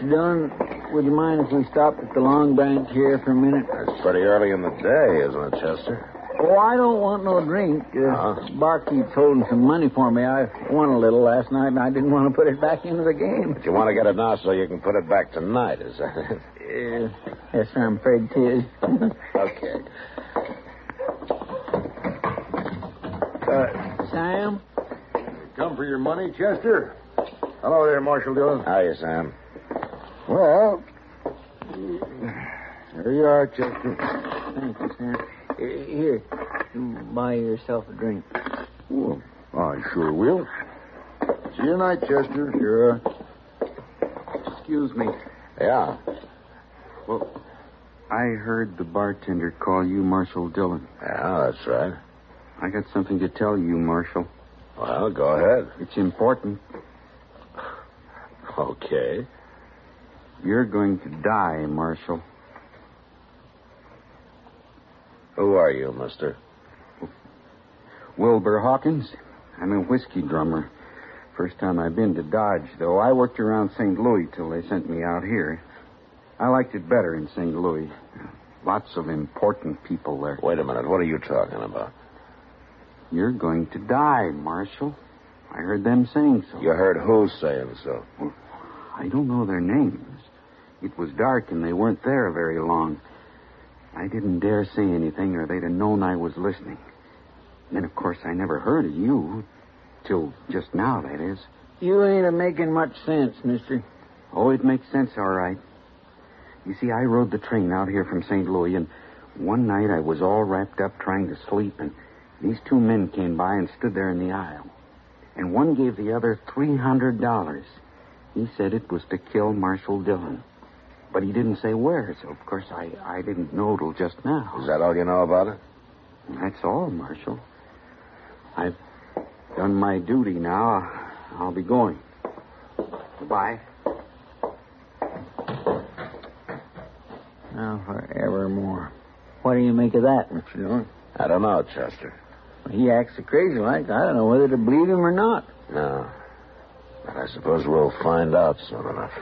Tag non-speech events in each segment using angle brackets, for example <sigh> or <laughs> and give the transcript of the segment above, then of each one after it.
Mr. Dillon, would you mind if we stopped at the Long Branch here for a minute? It's pretty early in the day, isn't it, Chester? Oh, I don't want no drink. Uh, Uh-huh. Barkeep's holding some money for me. I won a little last night, and I didn't want to put it back into the game. But you want to get it now so you can put it back tonight, is that it? <laughs> Uh, yes, sir, I'm afraid it is. <laughs> Okay. uh, Sam? Come for your money, Chester? Hello there, Marshal Dillon. Hiya, Sam. Well, there you are, Chester. Thank you, Sam. Here, you buy yourself a drink. Well, I sure will. See you tonight, Chester. Sure. Excuse me. Yeah. Well, I heard the bartender call you Marshal Dillon. Yeah, that's right. I got something to tell you, Marshal. Well, go ahead. It's important. Okay. You're going to die, Marshal. Who are you, mister? Wilbur Hawkins. I'm a whiskey drummer. First time I've been to Dodge, though. I worked around St. Louis till they sent me out here. I liked it better in St. Louis. Lots of important people there. Wait a minute. What are you talking about? You're going to die, Marshal. I heard them saying so. You heard who saying so? I don't know their names. It was dark and they weren't there very long. I didn't dare say anything or they'd have known I was listening. And then, of course, I never heard of you. Till just now, that is. You ain't a making much sense, mister. Oh, it makes sense, all right. You see, I rode the train out here from St. Louis, and one night I was all wrapped up trying to sleep, and these two men came by and stood there in the aisle. And one gave the other $300. He said it was to kill Marshal Dillon. But he didn't say where, so of course I, I didn't know till just now. Is that all you know about it? That's all, Marshal. I've done my duty now. I'll be going. Goodbye. Now, forevermore. What do you make of that, Mr. Dillon? I don't know, Chester. He acts so crazy like. I don't know whether to believe him or not. No. But I suppose we'll find out soon enough.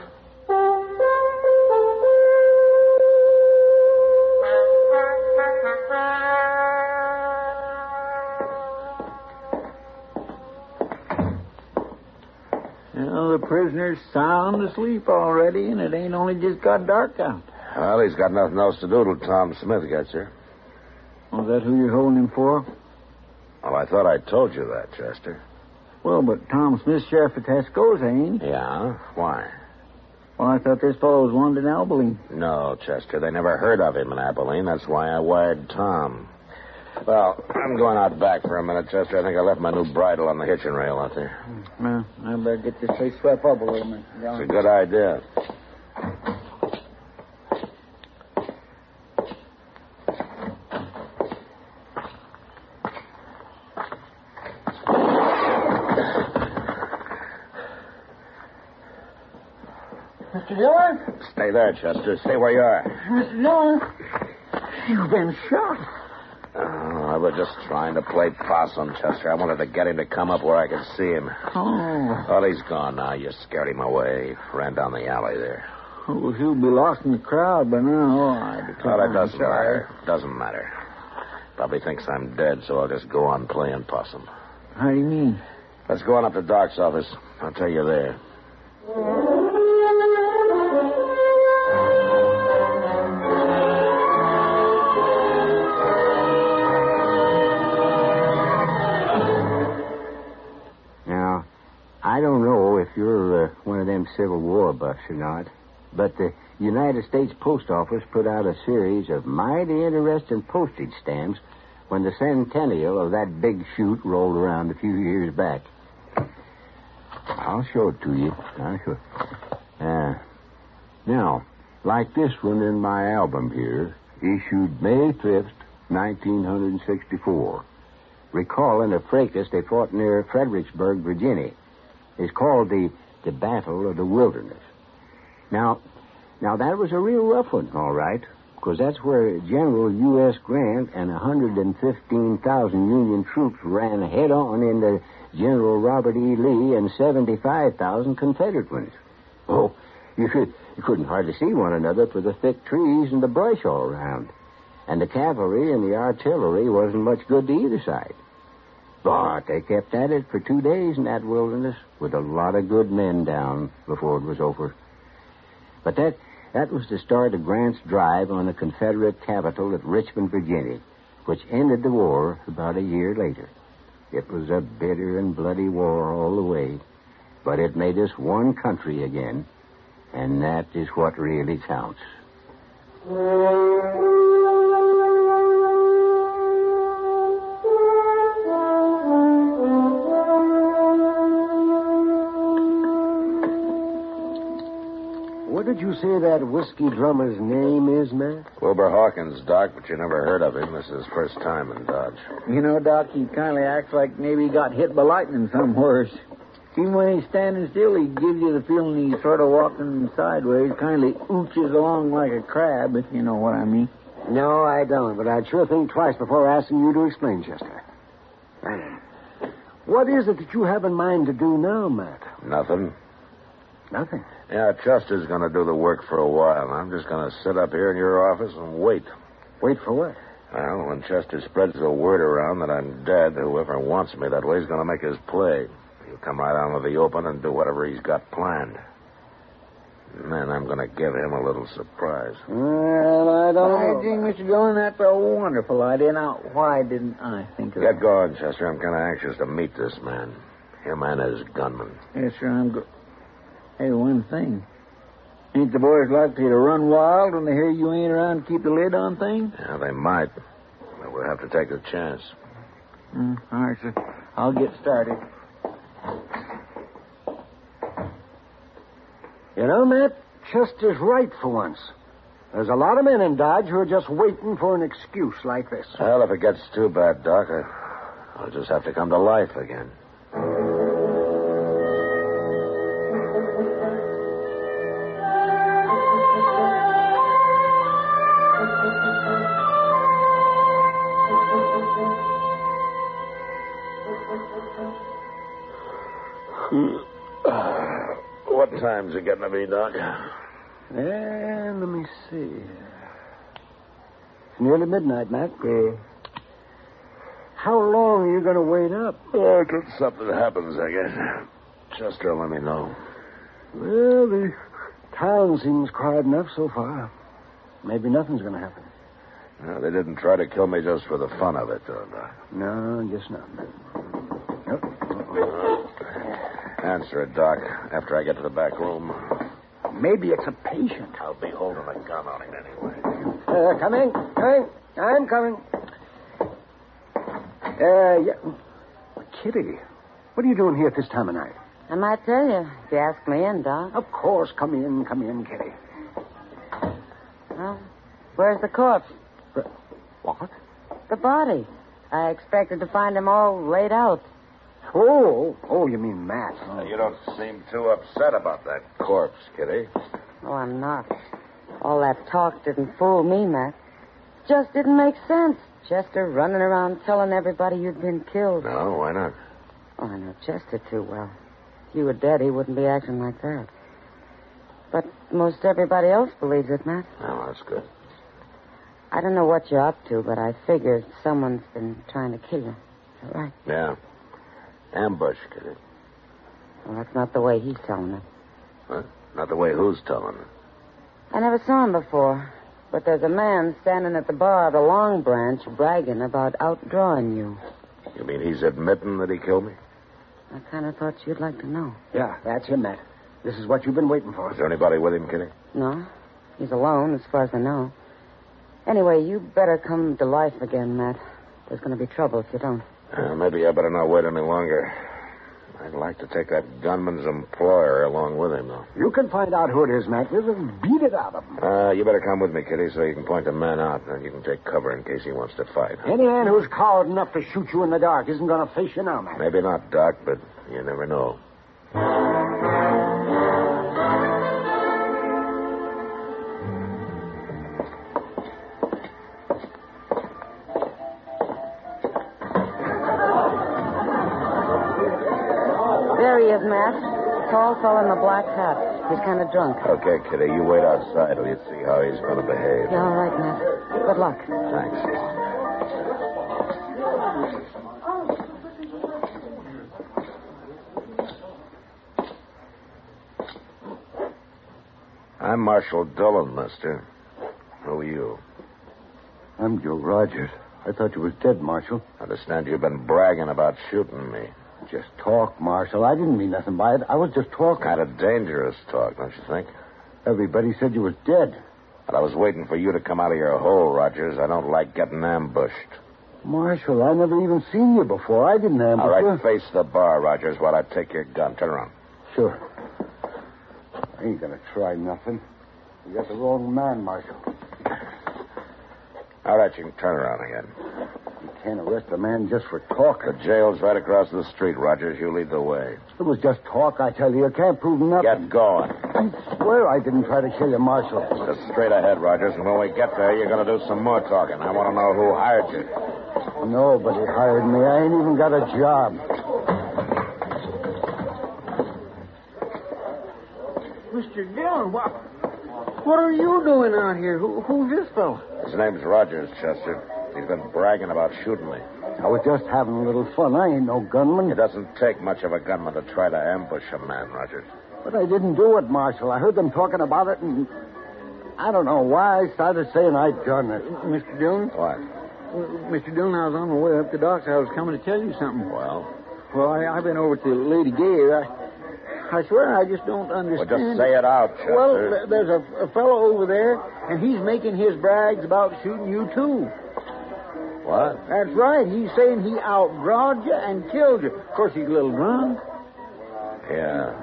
Prisoner's sound asleep already, and it ain't only just got dark out. Well, he's got nothing else to do till Tom Smith gets here. Oh, is that who you're holding him for? Well, I thought I told you that, Chester. Well, but Tom Smith's sheriff of Tascosa, ain't he? Yeah? Why? Well, I thought this fellow was wanted in Abilene. No, Chester. They never heard of him in Abilene. That's why I wired Tom. Well, I'm going out back for a minute, Chester. I think I left my new bridle on the hitching rail out there. Hmm. Well, I better get this place swept up a little, bit. It's a good idea. Mr. Dillon? Stay there, Chester. Stay where you are. Mr. Dillon? You've been shot. Oh, I we're just trying to play possum, Chester. I wanted to get him to come up where I could see him. Oh. Well, he's gone now. You scared him away. Ran down the alley there. Well, he'll be lost in the crowd by now. Oh, I declare. Well, it doesn't sorry. matter. Doesn't matter. Probably thinks I'm dead, so I'll just go on playing possum. How do you mean? Let's go on up to Doc's office. I'll tell you there. I don't know if you're uh, one of them Civil War buffs or not, but the United States Post Office put out a series of mighty interesting postage stamps when the centennial of that big shoot rolled around a few years back. I'll show it to you. I'll show it. Uh, now, like this one in my album here, issued May 5th, 1964 recalling a fracas they fought near Fredericksburg, Virginia. It's called the, the Battle of the Wilderness. Now, now that was a real rough one, all right, because that's where General U.S. Grant and 115,000 Union troops ran head on into General Robert E. Lee and 75,000 Confederate ones. Oh, you could you couldn't hardly see one another for the thick trees and the brush all around. And the cavalry and the artillery wasn't much good to either side. But they kept at it for two days in that wilderness with a lot of good men down before it was over. But that that was the start of Grant's drive on the Confederate capital at Richmond, Virginia, which ended the war about a year later. It was a bitter and bloody war all the way, but it made us one country again, and that is what really counts. You say that whiskey drummer's name is, Matt? Wilbur Hawkins, Doc, but you never heard of him. This is his first time in Dodge. You know, Doc, he kind of acts like maybe he got hit by lightning somewhere. Even when he's standing still, he gives you the feeling he's sort of walking sideways, kind of ooches along like a crab, if you know what I mean. No, I don't, but I'd sure think twice before asking you to explain, Chester. Man, what is it that you have in mind to do now, Matt? Nothing. Nothing. Yeah, Chester's going to do the work for a while. I'm just going to sit up here in your office and wait. Wait for what? Well, when Chester spreads the word around that I'm dead, whoever wants me that way is going to make his play. He'll come right out into the open and do whatever he's got planned. And then I'm going to give him a little surprise. Well, I don't think, Mr. Dillon, that's a wonderful idea. Now, why didn't I think of it? Get that? going, Chester. I'm kind of anxious to meet this man. Him and his gunman. Yes, sir, I'm go- Hey, one thing. Ain't the boys likely to run wild when they hear you ain't around to keep the lid on things? Yeah, they might. But we'll have to take the chance. Mm, all right, sir. I'll get started. You know, Matt, Chester's right for once. There's a lot of men in Dodge who are just waiting for an excuse like this. Well, if it gets too bad, Doc, I, I'll just have to come to life again. Uh, what time's it getting to be, Doc? And let me see. It's nearly midnight, Matt. Uh, how long are you going to wait up? Oh, till something happens, I guess. Chester, let me know. Well, the town seems quiet enough so far. Maybe nothing's going to happen. No, they didn't try to kill me just for the fun of it, though, Doc. No, I guess not. Yep. Uh, Answer it, Doc, after I get to the back room. Maybe it's a patient. I'll be holding a gun on him anyway. Uh, come in. Come in. I'm coming. Uh, yeah. Kitty, what are you doing here at this time of night? I might tell you if you ask me in, Doc. Of course. Come in. Come in, Kitty. Well, where's the corpse? What? The body. I expected to find him all laid out. Oh, oh, you mean Matt. You don't seem too upset about that corpse, Kitty. Oh, I'm not. All that talk didn't fool me, Matt. Just didn't make sense. Chester, running around telling everybody you'd been killed. No, why not? Oh, I know Chester too well. If you were dead, he wouldn't be acting like that. But most everybody else believes it, Matt. Oh, that's good. I don't know what you're up to, but I figure someone's been trying to kill you. Is that right? Yeah. Ambush, Kitty. Well, that's not the way he's telling it. What? Not the way who's telling it. I never saw him before, but there's a man standing at the bar of the Long Branch bragging about outdrawing you. You mean he's admitting that he killed me? I kind of thought you'd like to know. Yeah, that's him, Matt. This is what you've been waiting for. Is there anybody with him, Kitty? No, he's alone, as far as I know. Anyway, you better come to life again, Matt. There's going to be trouble if you don't. Uh, maybe I better not wait any longer. I'd like to take that gunman's employer along with him, though. You can find out who it is, Matt. We'll beat it out of him. Uh, you better come with me, Kitty, so you can point the man out, and you can take cover in case he wants to fight. Any man who's coward enough to shoot you in the dark isn't going to face you now, Matt. Maybe not, Doc, but you never know. There is, Matt. Tall fellow in the black hat. He's kind of drunk. Okay, Kitty, you wait outside till you see how he's going to behave. Yeah, all right, Matt. Good luck. Thanks. I'm Marshal Dillon, mister. Who are you? I'm Joe Rogers. I thought you was dead, Marshal. Understand you've been bragging about shooting me. Just talk, Marshal. I didn't mean nothing by it. I was just talking. Kind of dangerous talk, don't you think? Everybody said you was dead. But I was waiting for you to come out of your hole, Rogers. I don't like getting ambushed. Marshal, I never even seen you before. I didn't ambush All right, you. face the bar, Rogers, while I take your gun. Turn around. Sure. I ain't gonna try nothing. You got the wrong man, Marshal. All right, you can turn around again. You can't arrest a man just for talking. The jail's right across the street, Rogers. You lead the way. It was just talk, I tell you. You can't prove nothing. Get going. I swear I didn't try to kill you, Marshal. Just straight ahead, Rogers. And when we get there, you're going to do some more talking. I want to know who hired you. Nobody hired me. I ain't even got a job. Mr. Dillon, what, what are you doing out here? Who, who's this fellow? His name's Rogers, Chester. He's been bragging about shooting me. I was just having a little fun. I ain't no gunman. It doesn't take much of a gunman to try to ambush a man, Rogers. But I didn't do it, Marshal. I heard them talking about it, and I don't know why I started saying I'd done it. Mr. Dillon? What? Uh, Mr. Dillon, I was on my way up to Doc's. I was coming to tell you something. Well, Well, I, I've been over to Lady Gay. I, I swear I just don't well, understand. just say it out, Chester. Well, there's a, a fellow over there, and he's making his brags about shooting you, too. What? That's right. He's saying he outdrawed you and killed you. Of course, he's a little drunk. Yeah.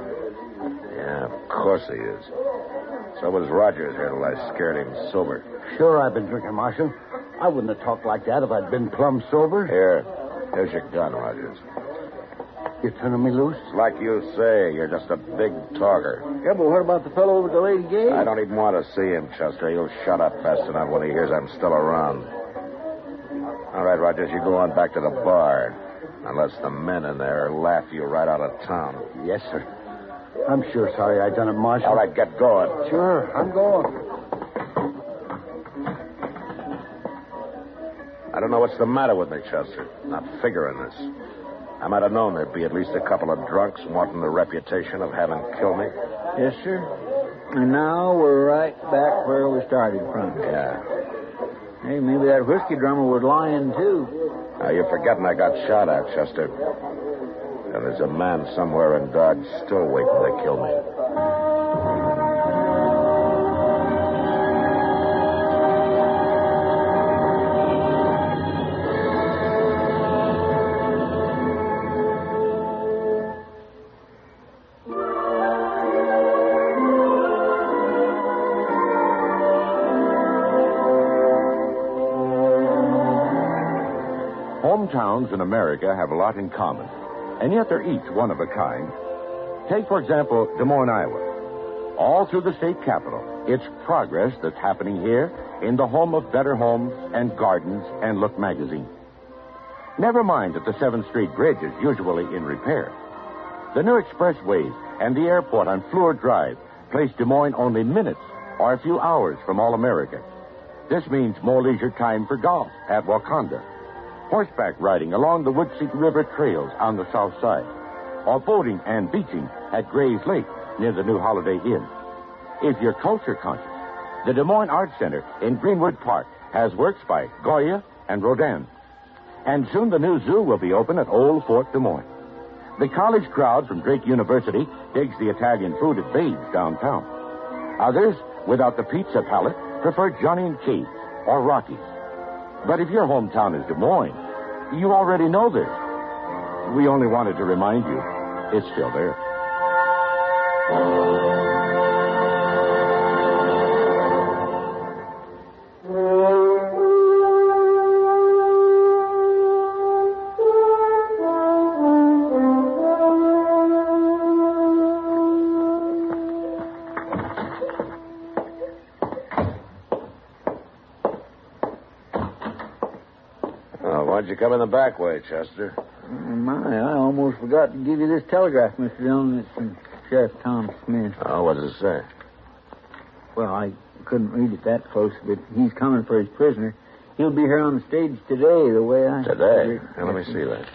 Yeah, of course he is. So was Rogers here till I scared him sober. Sure, I've been drinking, Marshal. I wouldn't have talked like that if I'd been plumb sober. Here. Here's your gun, Rogers. You're turning me loose? It's like you say, you're just a big talker. Yeah, but what about the fellow over to Lady Gay? I don't even want to see him, Chester. He'll shut up fast enough when he hears I'm still around. All right, Rogers, you go on back to the bar. Unless the men in there laugh you right out of town. Yes, sir. I'm sure sorry I done it, Marshal. All right, get going. Sure, I'm going. I don't know what's the matter with me, Chester. Not figuring this. I might have known there'd be at least a couple of drunks wanting the reputation of having killed me. Yes, sir. And now we're right back where we started from. Yeah. Hey, maybe that whiskey drummer was lying, too. Now, you're forgetting I got shot at, Chester. And there's a man somewhere in Dodge still waiting to kill me. In America have a lot in common, and yet they're each one of a kind. Take, for example, Des Moines, Iowa. All through the state capital, it's progress that's happening here in the home of Better Homes and Gardens and Look magazine. Never mind that the 7th Street Bridge is usually in repair. The new expressways and the airport on Fleur Drive place Des Moines only minutes or a few hours from All America. This means more leisure time for golf at Wakonda, horseback riding along the Woodseat River trails on the south side, or boating and beaching at Gray's Lake near the new Holiday Inn. If you're culture conscious, the Des Moines Art Center in Greenwood Park has works by Goya and Rodin. And soon the new zoo will be open at Old Fort Des Moines. The college crowd from Drake University digs the Italian food at Babe's downtown. Others, without the pizza palate, prefer Johnny and Kate's or Rocky's. But if your hometown is Des Moines, you already know this. We only wanted to remind you it's still there. You come in the back way, Chester? Oh, my, I almost forgot to give you this telegraph, Mr. Dillon. It's from Sheriff Tom Smith. Oh, what does it say? Well, I couldn't read it that close, but he's coming for his prisoner. He'll be here on the stage today, the way I... Today? Now, let me see that.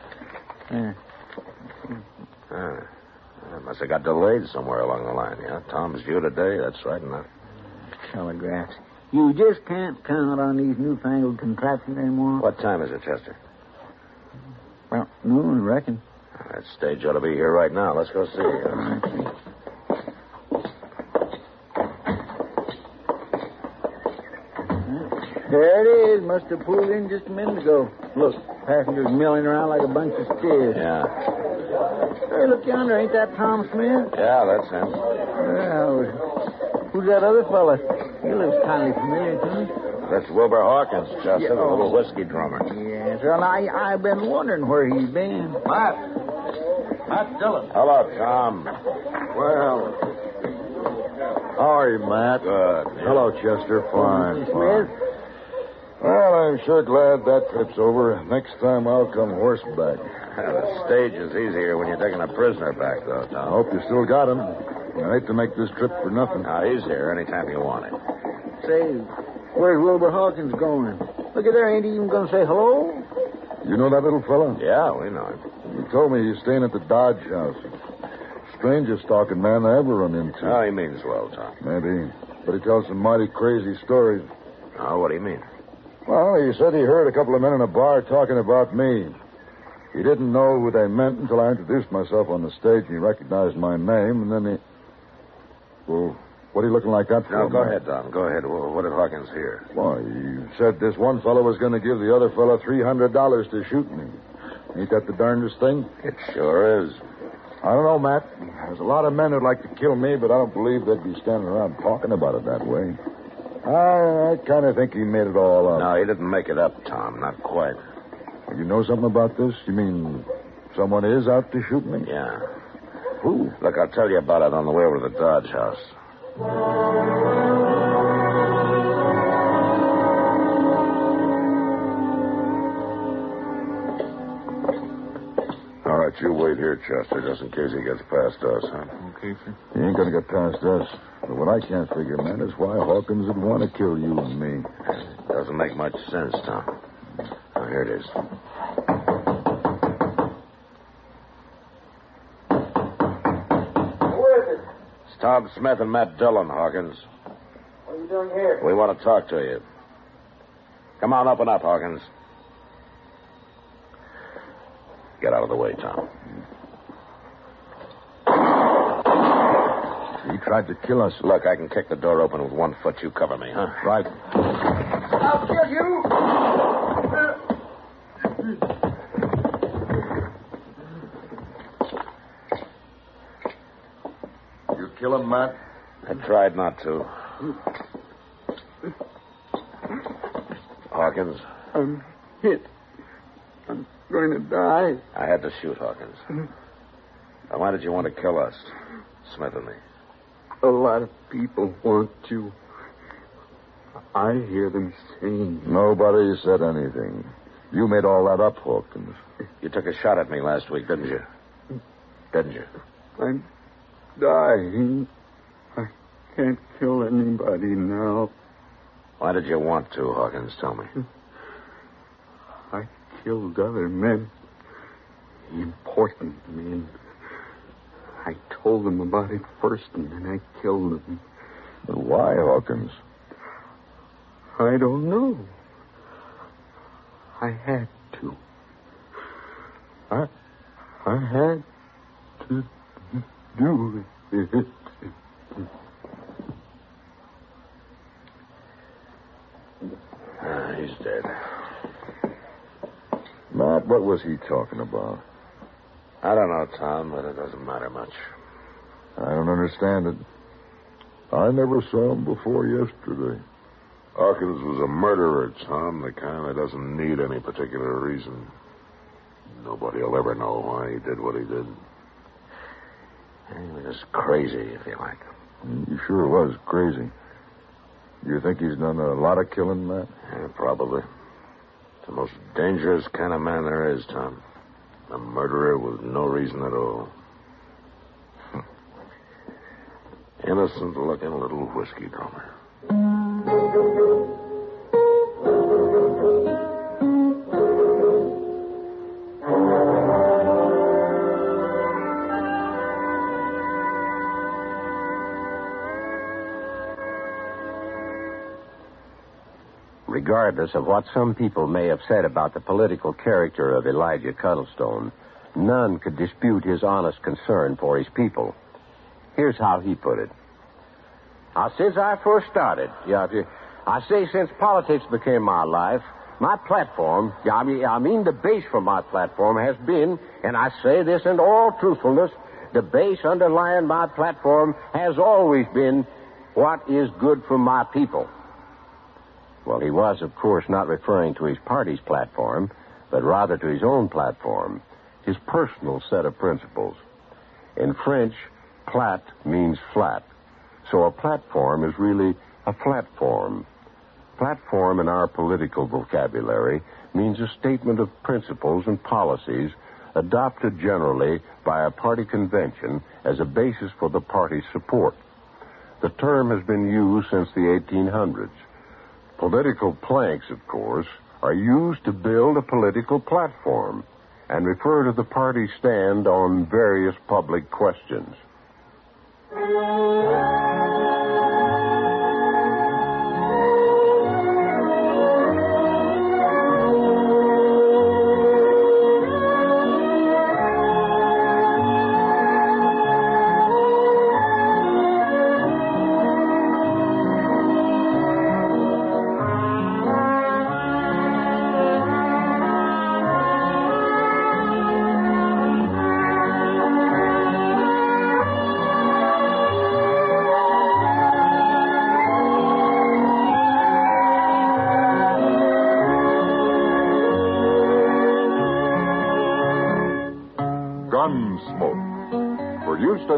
Yeah. Ah, it must have got delayed somewhere along the line, yeah? Tom's due today, that's right enough. Telegraphs. You just can't count on these newfangled contraptions anymore. What time is it, Chester? Well, noon, I reckon. That stage ought to be here right now. Let's go see. There it is. Must have pulled in just a minute ago. Look, passengers milling around like a bunch of steers. Yeah. Hey, look yonder. Ain't that Tom Smith? Yeah, that's him. Well, who's that other fella? He looks kindly familiar to me. That's Wilbur Hawkins, Chester, Yeah, the little whiskey drummer. Yes, well, I, I've been wondering where he's been. Matt. Matt Dillon. Hello, Tom. Well. How are you, Matt? Good. Hello, Chester. Fine, Mr. fine. Smith? Well, I'm sure glad that trip's over. Next time I'll come horseback. <laughs> the stage is easier when you're taking a prisoner back, though, I hope you still got him. I hate to make this trip for nothing. Now, he's here anytime you want him. Say, where's Wilbur Hawkins going? Look at there. Ain't he even going to say hello? You know that little fella? Yeah, we know him. He told me he's staying at the Dodge House. Strangest talking man I ever run into. Oh, he means well, Tom. Maybe. But he tells some mighty crazy stories. Oh, what do you mean? Well, he said he heard a couple of men in a bar talking about me. He didn't know who they meant until I introduced myself on the stage and he recognized my name, and then he. Well, what are you looking like that for? No, go ahead, Tom. Go ahead. What did Hawkins hear? Why, he said this one fellow was going to give the other fellow $300 to shoot me. Ain't that the darndest thing? It sure is. I don't know, Matt. There's a lot of men who'd like to kill me, but I don't believe they'd be standing around talking about it that way. I, I kind of think he made it all up. No, he didn't make it up, Tom. Not quite. You know something about this? You mean someone is out to shoot me? Yeah. Who? Look, I'll tell you about it on the way over to the Dodge House. All right, you wait here, Chester, just in case he gets past us, huh? Okay, sir. He ain't gonna get past us. But what I can't figure, man, is why Hawkins would want to kill you and me. Doesn't make much sense, Tom. Oh, here it is. Who is it? It's Tom Smith and Matt Dillon, Hawkins. What are you doing here? We want to talk to you. Come on, up and up, Hawkins. Get out of the way, Tom. He tried to kill us. Look, I can kick the door open with one foot. You cover me, huh? Right. I'll kill you. You Matt? I tried not to. Hawkins, I'm hit. I'm going to die. I had to shoot Hawkins. Now, why did you want to kill us, Smith and me? A lot of people want you. I hear them saying. Nobody said anything. You made all that up, Hawkins. You took a shot at me last week, didn't you? Didn't you? I'm dying. I can't kill anybody now. Why did you want to, Hawkins? Tell me. I killed other men. Important men. I told them about it first, and then I killed them. But why, Hawkins? I don't know. I had to. I, I had to do it. Ah, he's dead. Matt, what was he talking about? I don't know, Tom, but it doesn't matter much. I don't understand it. I never saw him before yesterday. Hawkins was a murderer, Tom, the kind that doesn't need any particular reason. Nobody will ever know why he did what he did. He was just crazy, if you like. He sure was crazy. You think he's done a lot of killing, Matt? Yeah, probably. The most dangerous kind of man there is, Tom. A murderer with no reason at all. <laughs> Innocent looking little whiskey drummer. Regardless of what some people may have said about the political character of Elijah Cuddlestone, none could dispute his honest concern for his people. Here's how he put it. Now, since I first started, I say since politics became my life, my platform, yeah, I mean, I mean the base for my platform has been, and I say this in all truthfulness, the base underlying my platform has always been what is good for my people. Well, he was, of course, not referring to his party's platform, but rather to his own platform, his personal set of principles. In French, plat means flat, so a platform is really a platform. Platform in our political vocabulary means a statement of principles and policies adopted generally by a party convention as a basis for the party's support. The term has been used since the 1800s. Political planks, of course, are used to build a political platform and refer to the party's stand on various public questions.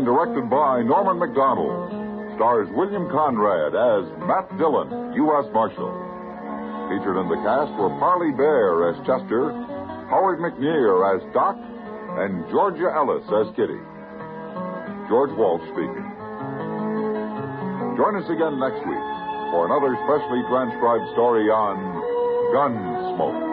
And directed by Norman Macdonnell. Stars William Conrad as Matt Dillon, U.S. Marshal. Featured in the cast were Parley Baer as Chester, Howard McNear as Doc, and Georgia Ellis as Kitty. George Walsh speaking. Join us again next week for another specially transcribed story on Gunsmoke.